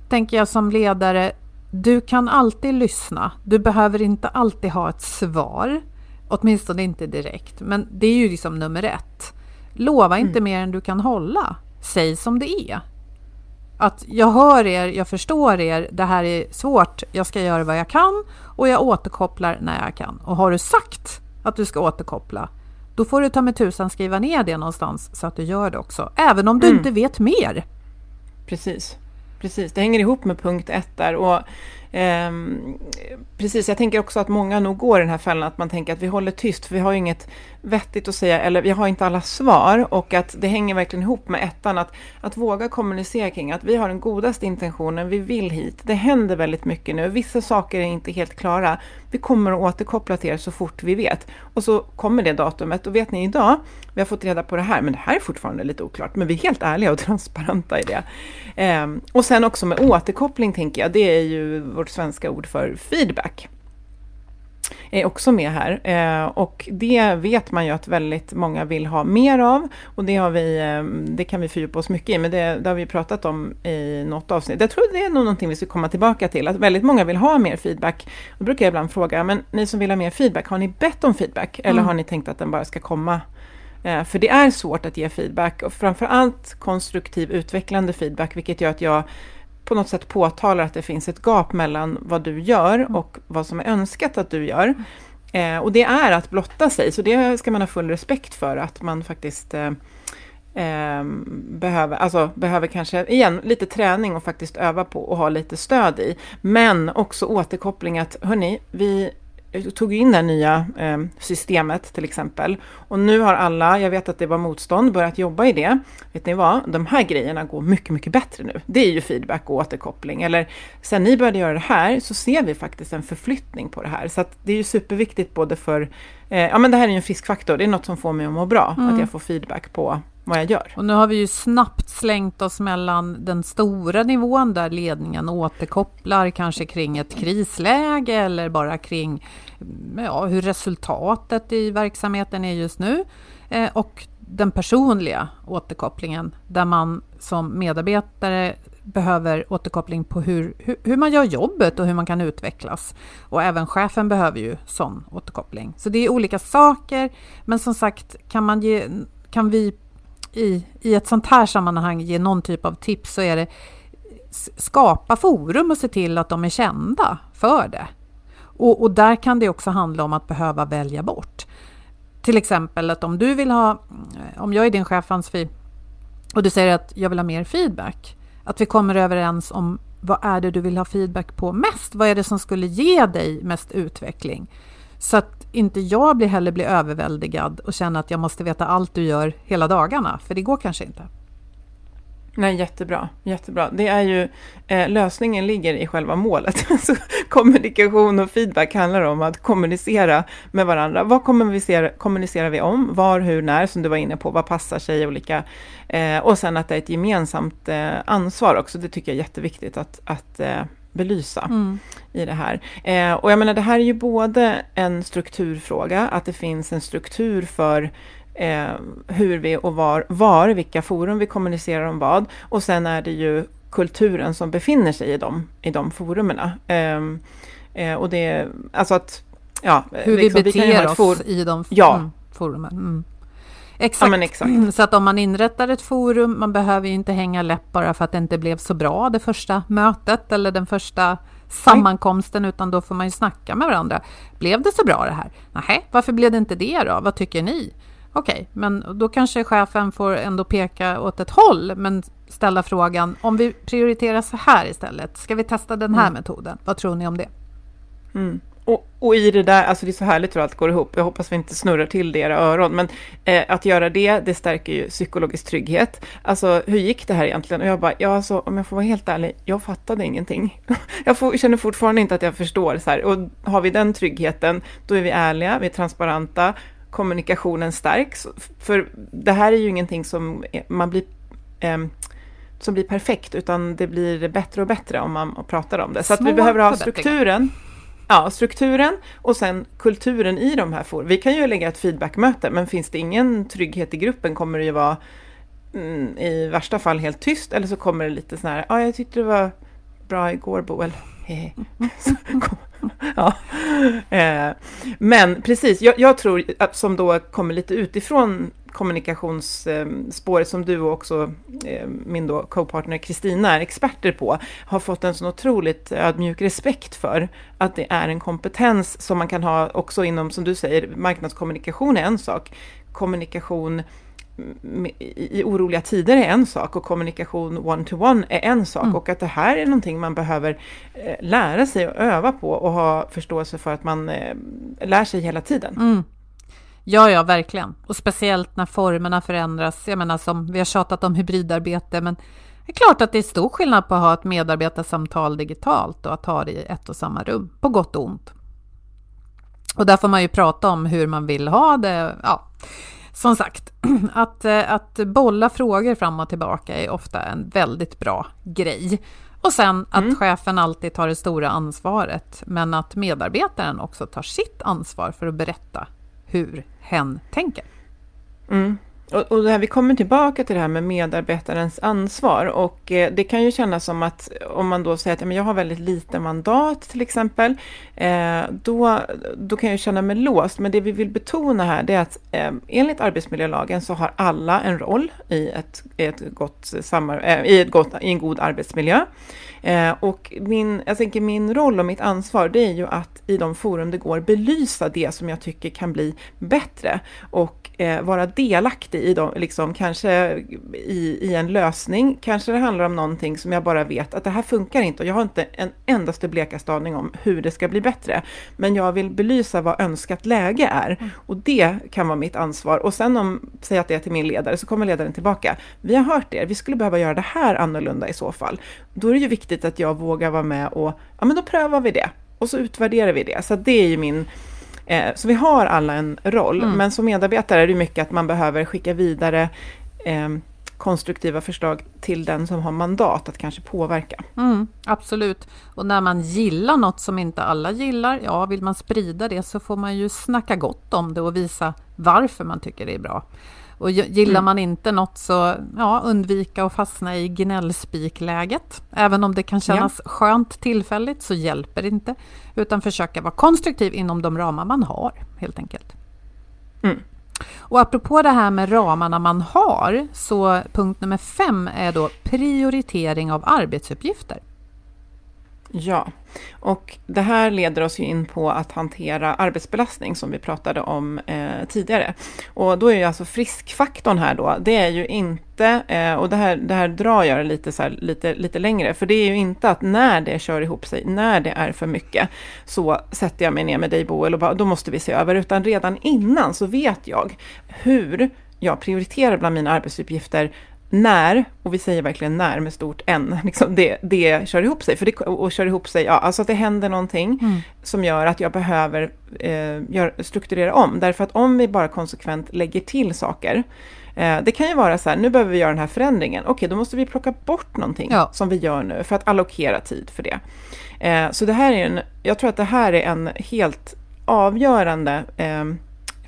tänker jag som ledare, du kan alltid lyssna. Du behöver inte alltid ha ett svar. Åtminstone inte direkt. Men det är ju liksom nummer ett. Lova inte mm. mer än du kan hålla. Säg som det är. Att jag hör er, jag förstår er, det här är svårt, jag ska göra vad jag kan och jag återkopplar när jag kan. Och har du sagt att du ska återkoppla, då får du ta med tusan skriva ner det någonstans så att du gör det också, även om du mm. inte vet mer.
Precis, precis. Det hänger ihop med punkt ett där. Och Ehm, precis, jag tänker också att många nog går i den här fällan att man tänker att vi håller tyst för vi har ju inget vettigt att säga eller vi har inte alla svar och att det hänger verkligen ihop med ettan att, att våga kommunicera kring att vi har den godaste intentionen, vi vill hit. Det händer väldigt mycket nu, vissa saker är inte helt klara. Vi kommer att återkoppla till er så fort vi vet. Och så kommer det datumet och vet ni idag, vi har fått reda på det här, men det här är fortfarande lite oklart, men vi är helt ärliga och transparenta i det. Eh, och sen också med återkoppling tänker jag, det är ju vårt svenska ord för feedback. är också med här. Eh, och det vet man ju att väldigt många vill ha mer av. Och det, har vi, eh, det kan vi fördjupa oss mycket i, men det, det har vi pratat om i något avsnitt. Jag tror det är nog någonting vi ska komma tillbaka till, att väldigt många vill ha mer feedback. Då brukar jag ibland fråga, men ni som vill ha mer feedback, har ni bett om feedback? Eller mm. har ni tänkt att den bara ska komma Eh, för det är svårt att ge feedback och framförallt konstruktiv utvecklande feedback, vilket gör att jag på något sätt påtalar att det finns ett gap mellan vad du gör och vad som är önskat att du gör. Eh, och det är att blotta sig, så det ska man ha full respekt för, att man faktiskt eh, eh, behöver, alltså behöver kanske, igen, lite träning och faktiskt öva på och ha lite stöd i. Men också återkoppling att, hörni, vi tog in det nya eh, systemet till exempel. Och nu har alla, jag vet att det var motstånd, börjat jobba i det. Vet ni vad? De här grejerna går mycket, mycket bättre nu. Det är ju feedback och återkoppling. Eller sen ni började göra det här så ser vi faktiskt en förflyttning på det här. Så att det är ju superviktigt både för, eh, ja men det här är ju en friskfaktor, det är något som får mig att må bra, mm. att jag får feedback på vad jag gör.
Och nu har vi ju snabbt slängt oss mellan den stora nivån där ledningen återkopplar kanske kring ett krisläge eller bara kring ja, hur resultatet i verksamheten är just nu eh, och den personliga återkopplingen där man som medarbetare behöver återkoppling på hur, hur, hur, man gör jobbet och hur man kan utvecklas. Och även chefen behöver ju sån återkoppling. Så det är olika saker, men som sagt kan, man ge, kan vi i, i ett sånt här sammanhang ge någon typ av tips så är det skapa forum och se till att de är kända för det. Och, och, där kan det också handla om att behöva välja bort. Till exempel att om du vill ha, om jag är din chef Ansfi och du säger att jag vill ha mer feedback, att vi kommer överens om vad är det du vill ha feedback på mest? Vad är det som skulle ge dig mest utveckling? Så att inte jag blir heller blir överväldigad och känner att jag måste veta allt du gör hela dagarna, för det går kanske inte.
Nej, jättebra. jättebra. Det är ju, eh, lösningen ligger i själva målet. Alltså, kommunikation och feedback handlar om att kommunicera med varandra. Vad kommunicerar, kommunicerar vi om? Var, hur, när, som du var inne på. Vad passar sig olika? Eh, och sen att det är ett gemensamt eh, ansvar också. Det tycker jag är jätteviktigt att, att eh, belysa mm. i det här. Eh, och jag menar, det här är ju både en strukturfråga, att det finns en struktur för eh, hur vi och var, var, vilka forum vi kommunicerar om vad. Och sen är det ju kulturen som befinner sig i de, i de forumerna. Eh, eh, och det, alltså att, ja.
Hur liksom, vi beter vi oss i de ja. Mm, forumen. Mm. Exakt. Ja, exakt. Så att om man inrättar ett forum, man behöver ju inte hänga läpp bara för att det inte blev så bra det första mötet eller den första sammankomsten, utan då får man ju snacka med varandra. Blev det så bra det här? Nej, varför blev det inte det då? Vad tycker ni? Okej, okay, men då kanske chefen får ändå peka åt ett håll, men ställa frågan om vi prioriterar så här istället. Ska vi testa den här mm. metoden? Vad tror ni om det?
Mm. Och, i det där, alltså det är så härligt hur allt går ihop. Jag hoppas vi inte snurrar till det i era öron. Men eh, att göra det, det stärker ju psykologisk trygghet. Alltså hur gick det här egentligen? Och jag bara, ja alltså om jag får vara helt ärlig, jag fattade ingenting. jag får, känner fortfarande inte att jag förstår. Så här. Och har vi den tryggheten, då är vi ärliga, vi är transparenta, kommunikationen stärks. För det här är ju ingenting som man blir eh, som blir perfekt, utan det blir bättre och bättre om man pratar om det. Så att vi behöver ha strukturen. Ja, strukturen och sen kulturen i de här forumen. Vi kan ju lägga ett feedbackmöte, men finns det ingen trygghet i gruppen kommer det ju vara mm, i värsta fall helt tyst, eller så kommer det lite sån här, ja, jag tyckte det var bra igår Boel. ja. Eh, men precis, jag, jag, tror, som då kommer lite utifrån kommunikationsspåret som du och också eh, min då co-partner Kristina är experter på, har fått en sån otroligt ödmjuk respekt för att det är en kompetens som man kan ha också inom, som du säger, marknadskommunikation är en sak, kommunikation i oroliga tider är en sak och kommunikation one-to-one är en sak mm. och att det här är någonting man behöver eh, lära sig och öva på och ha förståelse för att man eh, lär sig hela tiden.
Mm. Ja, ja, verkligen. Och speciellt när formerna förändras. Jag menar som vi har tjatat om hybridarbete, men det är klart att det är stor skillnad på att ha ett medarbetarsamtal digitalt och att ha det i ett och samma rum, på gott och ont. Och där får man ju prata om hur man vill ha det. Ja, som sagt, att, att bolla frågor fram och tillbaka är ofta en väldigt bra grej. Och sen att mm. chefen alltid tar det stora ansvaret, men att medarbetaren också tar sitt ansvar för att berätta hur hen tänker.
Mm. Och, och här, vi kommer tillbaka till det här med medarbetarens ansvar och eh, det kan ju kännas som att om man då säger att men jag har väldigt lite mandat till exempel, eh, då, då kan jag känna mig låst. Men det vi vill betona här det är att eh, enligt arbetsmiljölagen så har alla en roll i, ett, ett gott samar eh, i, ett gott, i en god arbetsmiljö. Eh, och min, jag tänker min roll och mitt ansvar det är ju att i de forum det går belysa det som jag tycker kan bli bättre och eh, vara delaktig i dem, liksom, kanske i, i en lösning. Kanske det handlar om någonting som jag bara vet att det här funkar inte och jag har inte en endaste blekaste aning om hur det ska bli bättre. Men jag vill belysa vad önskat läge är mm. och det kan vara mitt ansvar. Och sen om, säg att det är till min ledare, så kommer ledaren tillbaka. Vi har hört er, vi skulle behöva göra det här annorlunda i så fall. Då är det ju viktigt att jag vågar vara med och, ja men då prövar vi det. Och så utvärderar vi det. Så det är ju min så vi har alla en roll, mm. men som medarbetare är det mycket att man behöver skicka vidare eh, konstruktiva förslag till den som har mandat att kanske påverka.
Mm, absolut. Och när man gillar något som inte alla gillar, ja, vill man sprida det så får man ju snacka gott om det och visa varför man tycker det är bra. Och gillar mm. man inte något så ja, undvika att fastna i gnällspikläget. Även om det kan kännas ja. skönt tillfälligt så hjälper det inte. Utan försöka vara konstruktiv inom de ramar man har helt enkelt. Mm. Och apropå det här med ramarna man har, så punkt nummer fem är då prioritering av arbetsuppgifter.
Ja, och det här leder oss ju in på att hantera arbetsbelastning som vi pratade om eh, tidigare. Och då är ju alltså friskfaktorn här då, det är ju inte, eh, och det här, det här drar jag lite, så här, lite, lite längre, för det är ju inte att när det kör ihop sig, när det är för mycket, så sätter jag mig ner med dig Boel och bara, då måste vi se över, utan redan innan så vet jag hur jag prioriterar bland mina arbetsuppgifter när, och vi säger verkligen när med stort N, liksom det, det kör ihop sig. För det, och kör ihop sig, ja, alltså att det händer någonting mm. som gör att jag behöver eh, gör, strukturera om. Därför att om vi bara konsekvent lägger till saker, eh, det kan ju vara så här, nu behöver vi göra den här förändringen, okej då måste vi plocka bort någonting ja. som vi gör nu för att allokera tid för det. Eh, så det här är en, jag tror att det här är en helt avgörande eh,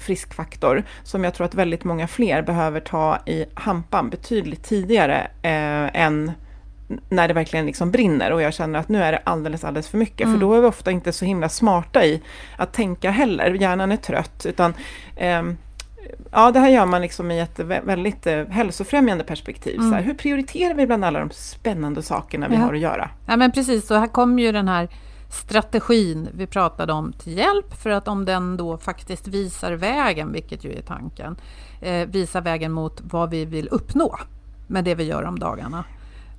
friskfaktor som jag tror att väldigt många fler behöver ta i hampan betydligt tidigare eh, än när det verkligen liksom brinner och jag känner att nu är det alldeles, alldeles för mycket. Mm. För då är vi ofta inte så himla smarta i att tänka heller. Hjärnan är trött. Utan, eh, ja, det här gör man liksom i ett väldigt eh, hälsofrämjande perspektiv. Mm. Så här, hur prioriterar vi bland alla de spännande sakerna vi ja. har att göra?
Ja, men precis. Och här kommer ju den här strategin vi pratade om till hjälp för att om den då faktiskt visar vägen, vilket ju är tanken, eh, visar vägen mot vad vi vill uppnå med det vi gör om dagarna,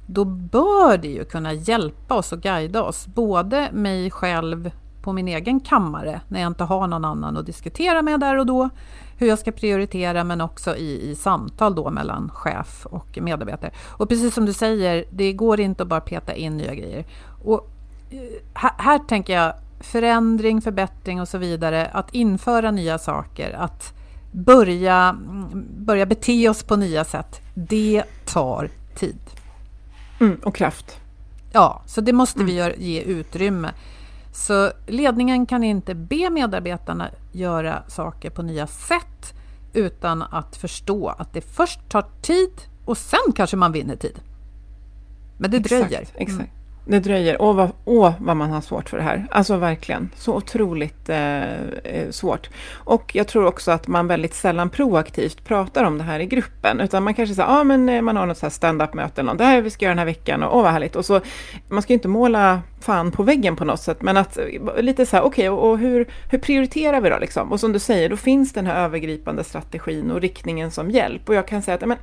då bör det ju kunna hjälpa oss och guida oss, både mig själv på min egen kammare när jag inte har någon annan att diskutera med där och då, hur jag ska prioritera men också i, i samtal då mellan chef och medarbetare. Och precis som du säger, det går inte att bara peta in nya grejer. Och här, här tänker jag förändring, förbättring och så vidare. Att införa nya saker, att börja, börja bete oss på nya sätt. Det tar tid.
Mm, och kraft.
Ja, så det måste mm. vi ge utrymme. Så ledningen kan inte be medarbetarna göra saker på nya sätt utan att förstå att det först tar tid och sen kanske man vinner tid. Men det
exakt,
dröjer.
Exakt. Det dröjer. Åh vad, åh, vad man har svårt för det här. Alltså verkligen. Så otroligt eh, eh, svårt. Och jag tror också att man väldigt sällan proaktivt pratar om det här i gruppen. Utan man kanske säger, ja ah, men eh, man har något så här stand-up-möte eller något. Det här vi ska göra den här veckan och åh vad härligt. Och så, man ska ju inte måla fan på väggen på något sätt. Men att eh, lite så här, okej, okay, och, och, hur, hur prioriterar vi då liksom? Och som du säger, då finns den här övergripande strategin och riktningen som hjälp. Och jag kan säga att men,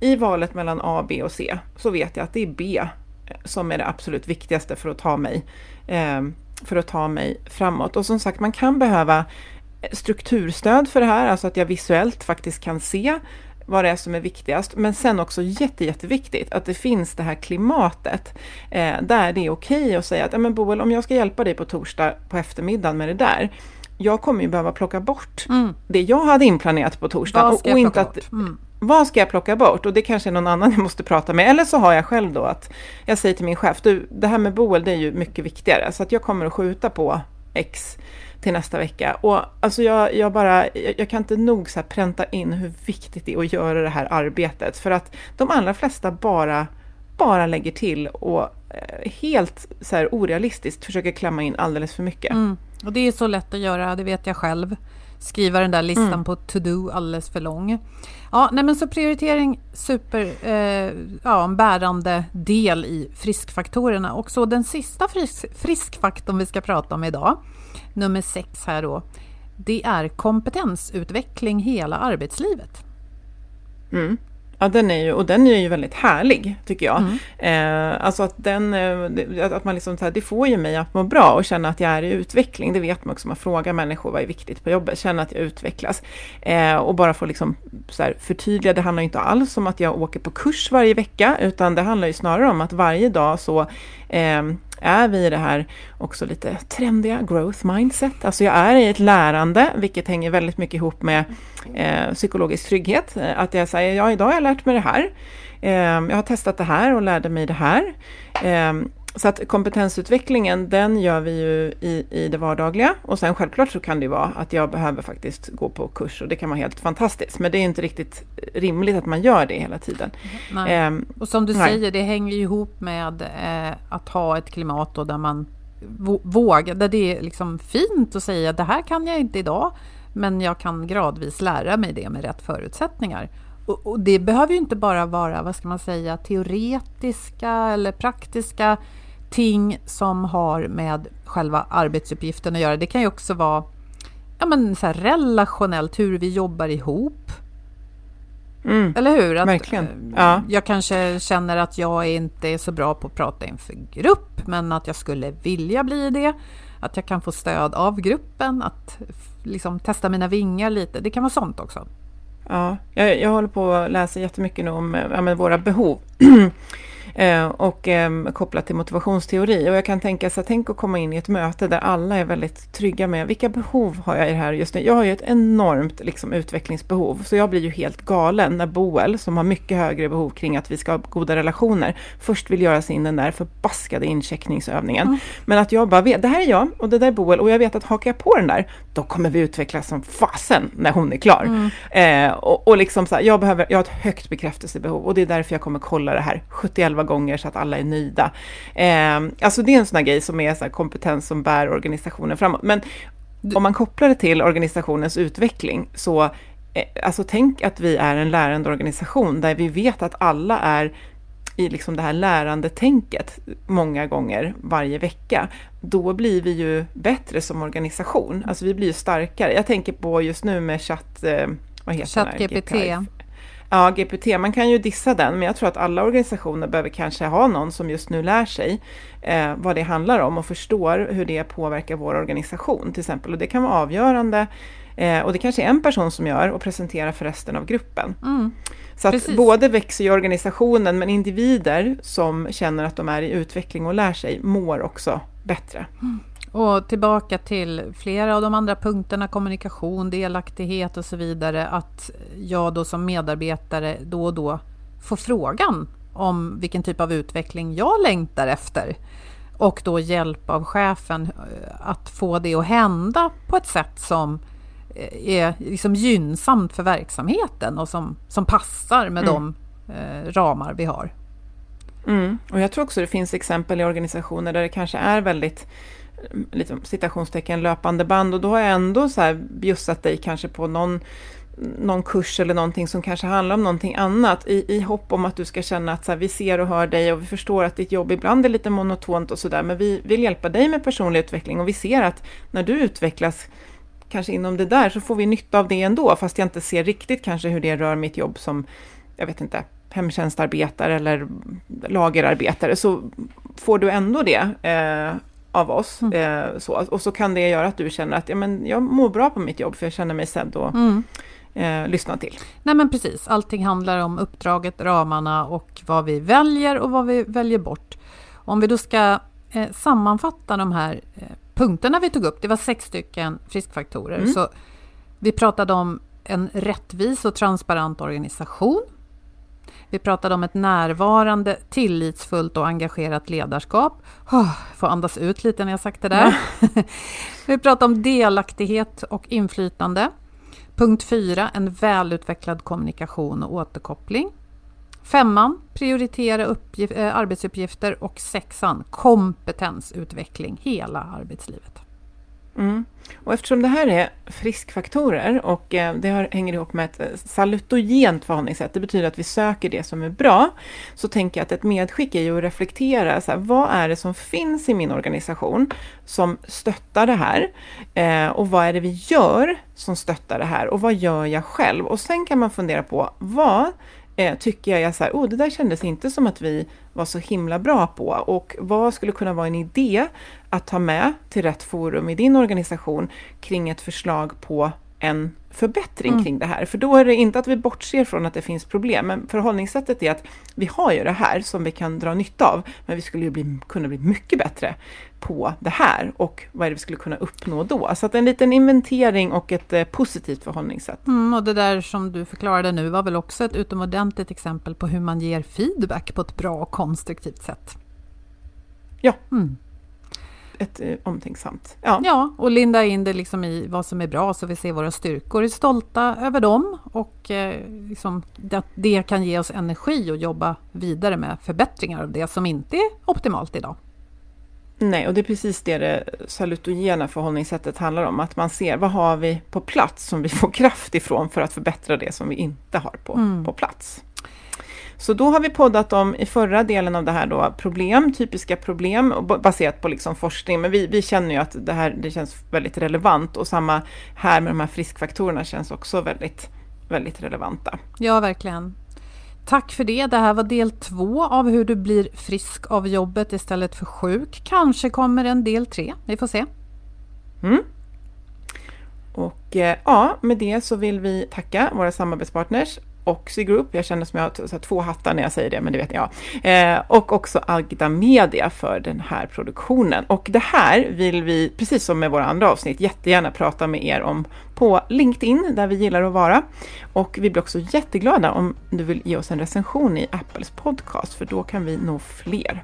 i valet mellan A, B och C så vet jag att det är B som är det absolut viktigaste för att ta mig, eh, för att ta mig framåt. Och som sagt, man kan behöva strukturstöd för det här, alltså att jag visuellt faktiskt kan se vad det är som är viktigast. Men sen också jätte, jätteviktigt att det finns det här klimatet eh, där det är okej okay att säga att men Boel, om jag ska hjälpa dig på torsdag på eftermiddagen med det där, jag kommer ju behöva plocka bort mm. det jag hade inplanerat på torsdag. Och, och inte att, mm vad ska jag plocka bort? Och det kanske är någon annan jag måste prata med. Eller så har jag själv då att jag säger till min chef, du, det här med Boel, det är ju mycket viktigare. Så att jag kommer att skjuta på X till nästa vecka. Och alltså jag, jag bara, jag, jag, kan inte nog så här pränta in hur viktigt det är att göra det här arbetet. För att de allra flesta bara, bara lägger till och eh, helt så här orealistiskt försöker klämma in alldeles för mycket.
Mm. Och det är så lätt att göra, det vet jag själv. Skriva den där listan mm. på to-do alldeles för lång. Ja, nej men så prioritering super, eh, ja, en bärande del i friskfaktorerna. Och så den sista frisk, friskfaktorn vi ska prata om idag, nummer sex här då, det är kompetensutveckling hela arbetslivet.
Mm. Ja, den är ju, och den är ju väldigt härlig, tycker jag. Mm. Eh, alltså att den, eh, att man liksom så här, det får ju mig att må bra och känna att jag är i utveckling. Det vet man också, man frågar människor vad är viktigt på jobbet, känna att jag utvecklas. Eh, och bara få liksom så här, förtydliga, det handlar inte alls om att jag åker på kurs varje vecka, utan det handlar ju snarare om att varje dag så eh, är vi i det här också lite trendiga growth mindset. Alltså jag är i ett lärande, vilket hänger väldigt mycket ihop med eh, psykologisk trygghet. Att jag säger, ja idag har jag lärt mig det här. Eh, jag har testat det här och lärde mig det här. Eh, så att kompetensutvecklingen, den gör vi ju i, i det vardagliga. Och sen självklart så kan det ju vara att jag behöver faktiskt gå på kurs och det kan vara helt fantastiskt. Men det är inte riktigt rimligt att man gör det hela tiden.
Eh, och som du nej. säger, det hänger ju ihop med eh, att ha ett klimat där man vågar, där det är liksom fint att säga det här kan jag inte idag, men jag kan gradvis lära mig det med rätt förutsättningar. Och, och det behöver ju inte bara vara, vad ska man säga, teoretiska eller praktiska ting som har med själva arbetsuppgiften att göra. Det kan ju också vara ja, men så relationellt, hur vi jobbar ihop. Mm, Eller hur? Att,
verkligen. Eh, ja.
Jag kanske känner att jag inte är så bra på att prata inför grupp, men att jag skulle vilja bli det. Att jag kan få stöd av gruppen, att liksom testa mina vingar lite. Det kan vara sånt också.
Ja, jag, jag håller på att läsa jättemycket nu om ja, våra behov. Eh, och eh, kopplat till motivationsteori. Och jag kan tänka så tänk att komma in i ett möte där alla är väldigt trygga med vilka behov har jag i det här just nu. Jag har ju ett enormt liksom, utvecklingsbehov, så jag blir ju helt galen när Boel, som har mycket högre behov kring att vi ska ha goda relationer, först vill göra sig in den där förbaskade incheckningsövningen. Mm. Men att jag bara vet, det här är jag och det där är Boel och jag vet att hakar jag på den där, då kommer vi utvecklas som fasen när hon är klar. Mm. Eh, och, och liksom så här, jag, behöver, jag har ett högt bekräftelsebehov och det är därför jag kommer kolla det här 71 gånger så att alla är nöjda. Eh, alltså det är en sån här grej som är så kompetens som bär organisationen framåt. Men om man kopplar det till organisationens utveckling så eh, Alltså tänk att vi är en lärande organisation där vi vet att alla är i liksom det här lärandetänket många gånger varje vecka, då blir vi ju bättre som organisation. Alltså vi blir ju starkare. Jag tänker på just nu med chatt... Eh, vad heter
ChatGPT.
Ja, GPT, man kan ju dissa den, men jag tror att alla organisationer behöver kanske ha någon som just nu lär sig eh, vad det handlar om och förstår hur det påverkar vår organisation till exempel. Och det kan vara avgörande eh, och det kanske är en person som gör och presenterar för resten av gruppen. Mm. Så att Precis. både växer ju organisationen, men individer som känner att de är i utveckling och lär sig mår också bättre. Mm.
Och tillbaka till flera av de andra punkterna, kommunikation, delaktighet och så vidare, att jag då som medarbetare då och då får frågan om vilken typ av utveckling jag längtar efter. Och då hjälp av chefen eh, att få det att hända på ett sätt som eh, är liksom gynnsamt för verksamheten och som, som passar med mm. de eh, ramar vi har.
Mm. Och jag tror också det finns exempel i organisationer där det kanske är väldigt liksom, citationstecken löpande band. Och då har jag ändå så här bjussat dig kanske på någon någon kurs eller någonting som kanske handlar om någonting annat. I, i hopp om att du ska känna att så här, vi ser och hör dig och vi förstår att ditt jobb ibland är lite monotont och sådär men vi vill hjälpa dig med personlig utveckling och vi ser att när du utvecklas kanske inom det där så får vi nytta av det ändå. Fast jag inte ser riktigt kanske hur det rör mitt jobb som, jag vet inte, hemtjänstarbetare eller lagerarbetare. Så får du ändå det eh, av oss. Mm. Eh, så, och så kan det göra att du känner att ja, men jag mår bra på mitt jobb för jag känner mig sedd och mm. eh, lyssnad till.
Nej men precis, allting handlar om uppdraget, ramarna och vad vi väljer och vad vi väljer bort. Om vi då ska eh, sammanfatta de här eh, punkterna vi tog upp, det var sex stycken friskfaktorer. Mm. Så vi pratade om en rättvis och transparent organisation. Vi pratade om ett närvarande, tillitsfullt och engagerat ledarskap. Oh, får andas ut lite när jag sagt det där. Ja. Vi pratade om delaktighet och inflytande. Punkt 4. En välutvecklad kommunikation och återkoppling. Femman, prioritera äh, arbetsuppgifter och sexan, kompetensutveckling hela arbetslivet.
Mm. Och eftersom det här är friskfaktorer och eh, det har, hänger ihop med ett eh, salutogent förhållningssätt, det betyder att vi söker det som är bra, så tänker jag att ett medskick är ju att reflektera, så här, vad är det som finns i min organisation som stöttar det här? Eh, och vad är det vi gör som stöttar det här? Och vad gör jag själv? Och sen kan man fundera på, vad eh, tycker jag är så här, oh, det där kändes inte som att vi var så himla bra på. Och vad skulle kunna vara en idé att ta med till rätt forum i din organisation kring ett förslag på en förbättring mm. kring det här. För då är det inte att vi bortser från att det finns problem, men förhållningssättet är att vi har ju det här som vi kan dra nytta av, men vi skulle ju bli, kunna bli mycket bättre på det här och vad är det vi skulle kunna uppnå då? Så att en liten inventering och ett eh, positivt förhållningssätt.
Mm, och det där som du förklarade nu var väl också ett utomordentligt exempel på hur man ger feedback på ett bra och konstruktivt sätt.
Ja. Mm ett eh, omtänksamt.
Ja. ja, och linda in det liksom i vad som är bra så vi ser våra styrkor, är stolta över dem och eh, liksom, det, det kan ge oss energi att jobba vidare med förbättringar av det som inte är optimalt idag.
Nej, och det är precis det det salutogena förhållningssättet handlar om. Att man ser vad har vi på plats som vi får kraft ifrån för att förbättra det som vi inte har på, mm. på plats. Så då har vi poddat om i förra delen av det här då problem, typiska problem baserat på liksom forskning. Men vi, vi känner ju att det här det känns väldigt relevant och samma här med de här friskfaktorerna känns också väldigt, väldigt relevanta.
Ja, verkligen. Tack för det. Det här var del två av hur du blir frisk av jobbet istället för sjuk. Kanske kommer en del tre. Vi får se.
Mm. Och eh, ja, med det så vill vi tacka våra samarbetspartners Oxy Group, jag känner som jag har två hattar när jag säger det, men det vet jag. Eh, och också Agda Media för den här produktionen. Och det här vill vi, precis som med våra andra avsnitt, jättegärna prata med er om på LinkedIn, där vi gillar att vara. Och vi blir också jätteglada om du vill ge oss en recension i Apples podcast, för då kan vi nå fler.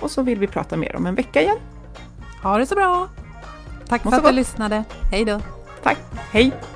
Och så vill vi prata mer om en vecka igen.
Ha det så bra! Tack för att du lyssnade. Hej då!
Tack, hej!